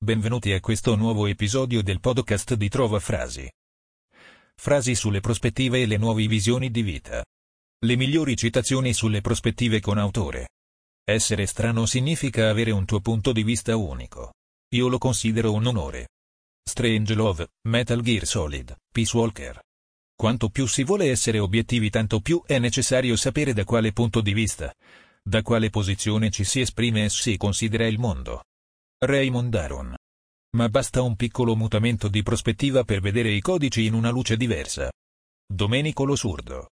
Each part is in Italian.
Benvenuti a questo nuovo episodio del podcast di Trova Frasi. Frasi sulle prospettive e le nuove visioni di vita. Le migliori citazioni sulle prospettive con autore. Essere strano significa avere un tuo punto di vista unico. Io lo considero un onore. Strange Love, Metal Gear Solid, Peace Walker. Quanto più si vuole essere obiettivi tanto più è necessario sapere da quale punto di vista, da quale posizione ci si esprime e si considera il mondo. Raymond Aron. Ma basta un piccolo mutamento di prospettiva per vedere i codici in una luce diversa. Domenico Lo Surdo.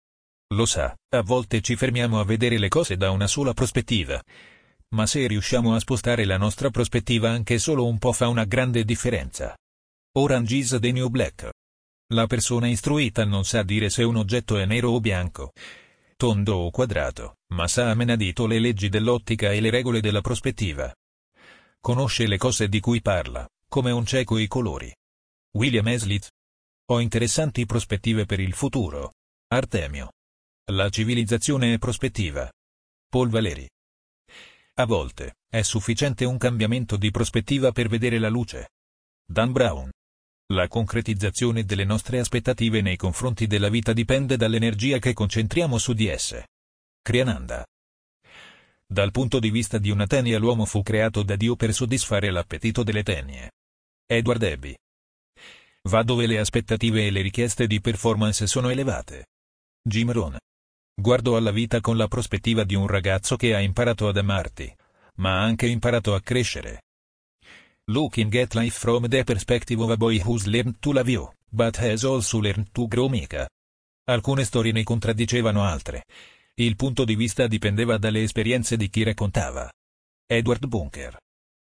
Lo sa, a volte ci fermiamo a vedere le cose da una sola prospettiva. Ma se riusciamo a spostare la nostra prospettiva anche solo un po' fa una grande differenza. Orange is the New Black. La persona istruita non sa dire se un oggetto è nero o bianco, tondo o quadrato, ma sa a menadito le leggi dell'ottica e le regole della prospettiva. Conosce le cose di cui parla, come un cieco i colori. William Hazlitt. Ho interessanti prospettive per il futuro. Artemio. La civilizzazione è prospettiva. Paul Valeri. A volte, è sufficiente un cambiamento di prospettiva per vedere la luce. Dan Brown. La concretizzazione delle nostre aspettative nei confronti della vita dipende dall'energia che concentriamo su di esse. Kriyananda. Dal punto di vista di una tenia l'uomo fu creato da Dio per soddisfare l'appetito delle tenie. Edward Abbey. Va dove le aspettative e le richieste di performance sono elevate. Jim Rohn. Guardo alla vita con la prospettiva di un ragazzo che ha imparato ad amarti, ma ha anche imparato a crescere. Looking at life from the perspective of a boy who's learned to love you, but has also learned to grow mica. Alcune storie ne contraddicevano altre. Il punto di vista dipendeva dalle esperienze di chi raccontava. Edward Bunker.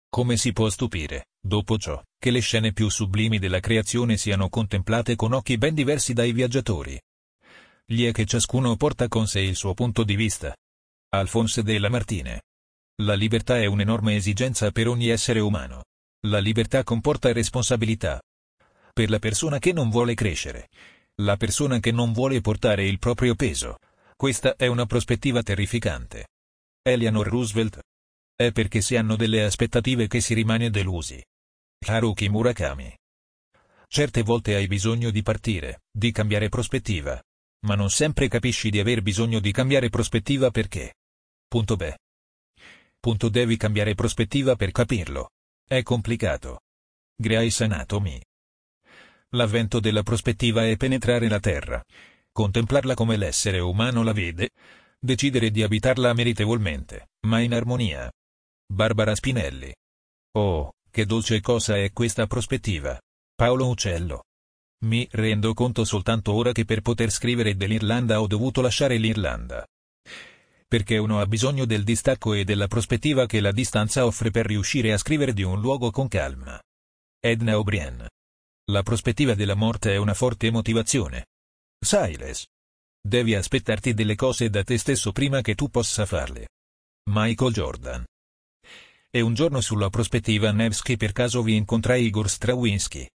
Come si può stupire, dopo ciò, che le scene più sublimi della creazione siano contemplate con occhi ben diversi dai viaggiatori? Gli è che ciascuno porta con sé il suo punto di vista. Alphonse de Lamartine. La libertà è un'enorme esigenza per ogni essere umano. La libertà comporta responsabilità. Per la persona che non vuole crescere. La persona che non vuole portare il proprio peso. Questa è una prospettiva terrificante. Eleanor Roosevelt. È perché si hanno delle aspettative che si rimane delusi. Haruki Murakami. Certe volte hai bisogno di partire, di cambiare prospettiva. Ma non sempre capisci di aver bisogno di cambiare prospettiva perché. Punto B. Punto devi cambiare prospettiva per capirlo. È complicato. Grey's Anatomy. L'avvento della prospettiva è penetrare la Terra, contemplarla come l'essere umano la vede, decidere di abitarla meritevolmente, ma in armonia. Barbara Spinelli. Oh, che dolce cosa è questa prospettiva. Paolo Uccello. Mi rendo conto soltanto ora che per poter scrivere dell'Irlanda ho dovuto lasciare l'Irlanda perché uno ha bisogno del distacco e della prospettiva che la distanza offre per riuscire a scrivere di un luogo con calma. Edna O'Brien. La prospettiva della morte è una forte motivazione. Siles. Devi aspettarti delle cose da te stesso prima che tu possa farle. Michael Jordan. E un giorno sulla prospettiva Nevsky per caso vi incontrai Igor Strawinski.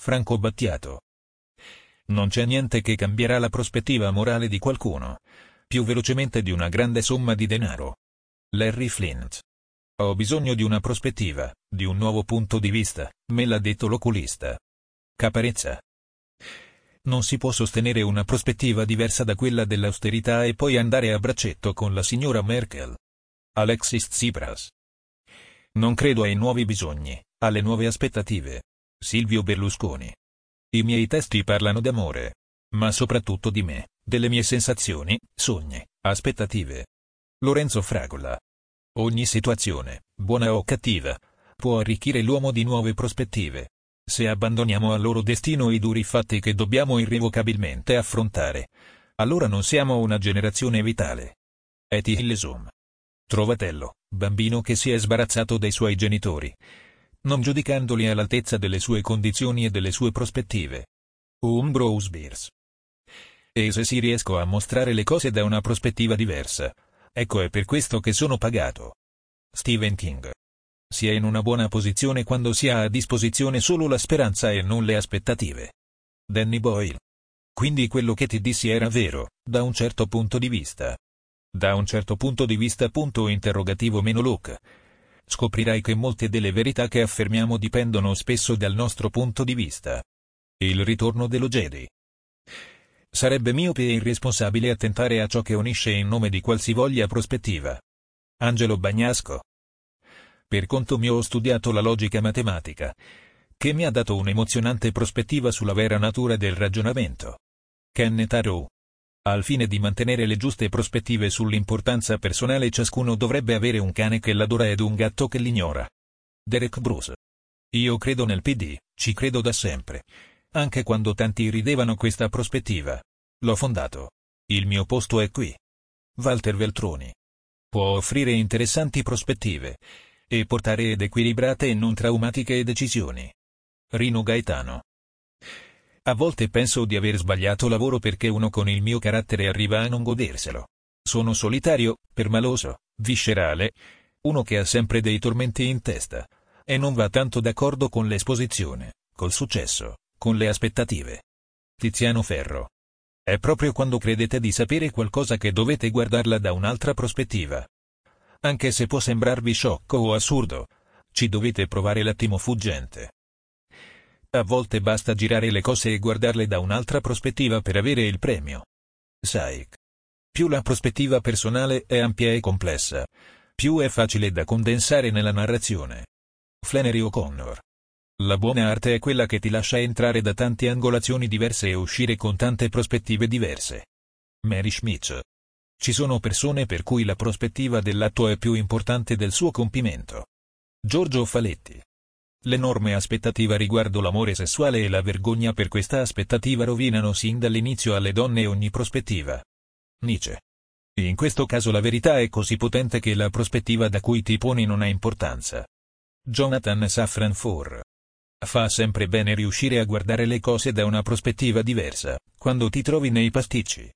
Franco Battiato. Non c'è niente che cambierà la prospettiva morale di qualcuno più velocemente di una grande somma di denaro. Larry Flint. Ho bisogno di una prospettiva, di un nuovo punto di vista, me l'ha detto l'oculista. Caparezza. Non si può sostenere una prospettiva diversa da quella dell'austerità e poi andare a braccetto con la signora Merkel. Alexis Tsipras. Non credo ai nuovi bisogni, alle nuove aspettative. Silvio Berlusconi. I miei testi parlano d'amore, ma soprattutto di me, delle mie sensazioni, sogni, aspettative. Lorenzo Fragola. Ogni situazione, buona o cattiva, può arricchire l'uomo di nuove prospettive. Se abbandoniamo al loro destino i duri fatti che dobbiamo irrevocabilmente affrontare, allora non siamo una generazione vitale. Eti Hillesum. Trovatello, bambino che si è sbarazzato dai suoi genitori, non giudicandoli all'altezza delle sue condizioni e delle sue prospettive. Umbrose Beers. E se si riesco a mostrare le cose da una prospettiva diversa, ecco è per questo che sono pagato. Stephen King. Si è in una buona posizione quando si ha a disposizione solo la speranza e non le aspettative. Danny Boyle. Quindi quello che ti dissi era vero, da un certo punto di vista. Da un certo punto di vista punto interrogativo meno look. scoprirai che molte delle verità che affermiamo dipendono spesso dal nostro punto di vista. Il ritorno dello Jedi. Sarebbe miope e irresponsabile attentare a ciò che unisce in nome di qualsivoglia prospettiva. Angelo Bagnasco. Per conto mio ho studiato la logica matematica, che mi ha dato un'emozionante prospettiva sulla vera natura del ragionamento. Kenneth Arrow. Al fine di mantenere le giuste prospettive sull'importanza personale ciascuno dovrebbe avere un cane che l'adora ed un gatto che l'ignora. Derek Bruce. Io credo nel PD, ci credo da sempre. Anche quando tanti ridevano questa prospettiva. L'ho fondato. Il mio posto è qui. Walter Veltroni. Può offrire interessanti prospettive e portare ed equilibrate e non traumatiche decisioni. Rino Gaetano. A volte penso di aver sbagliato lavoro perché uno con il mio carattere arriva a non goderselo. Sono solitario, permaloso, viscerale, uno che ha sempre dei tormenti in testa, e non va tanto d'accordo con l'esposizione, col successo, con le aspettative. Tiziano Ferro. È proprio quando credete di sapere qualcosa che dovete guardarla da un'altra prospettiva. Anche se può sembrarvi sciocco o assurdo, ci dovete provare l'attimo fuggente. A volte basta girare le cose e guardarle da un'altra prospettiva per avere il premio. Saik. Più la prospettiva personale è ampia e complessa, più è facile da condensare nella narrazione. Flannery O'Connor. La buona arte è quella che ti lascia entrare da tante angolazioni diverse e uscire con tante prospettive diverse. Mary Schmidt. Ci sono persone per cui la prospettiva dell'atto è più importante del suo compimento. Giorgio Faletti. L'enorme aspettativa riguardo l'amore sessuale e la vergogna per questa aspettativa rovinano sin dall'inizio alle donne ogni prospettiva. Nietzsche. In questo caso la verità è così potente che la prospettiva da cui ti poni non ha importanza. Jonathan Safran Foer. Fa sempre bene riuscire a guardare le cose da una prospettiva diversa, quando ti trovi nei pasticci.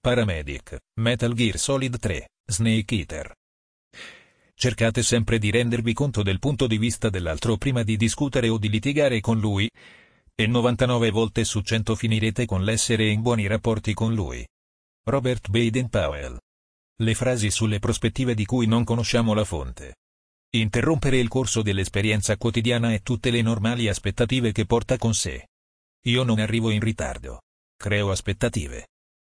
Paramedic, Metal Gear Solid 3, Snake Eater. Cercate sempre di rendervi conto del punto di vista dell'altro prima di discutere o di litigare con lui, e 99 volte su 100 finirete con l'essere in buoni rapporti con lui. Robert Baden-Powell. Le frasi sulle prospettive di cui non conosciamo la fonte. Interrompere il corso dell'esperienza quotidiana e tutte le normali aspettative che porta con sé. Io non arrivo in ritardo. Creo aspettative.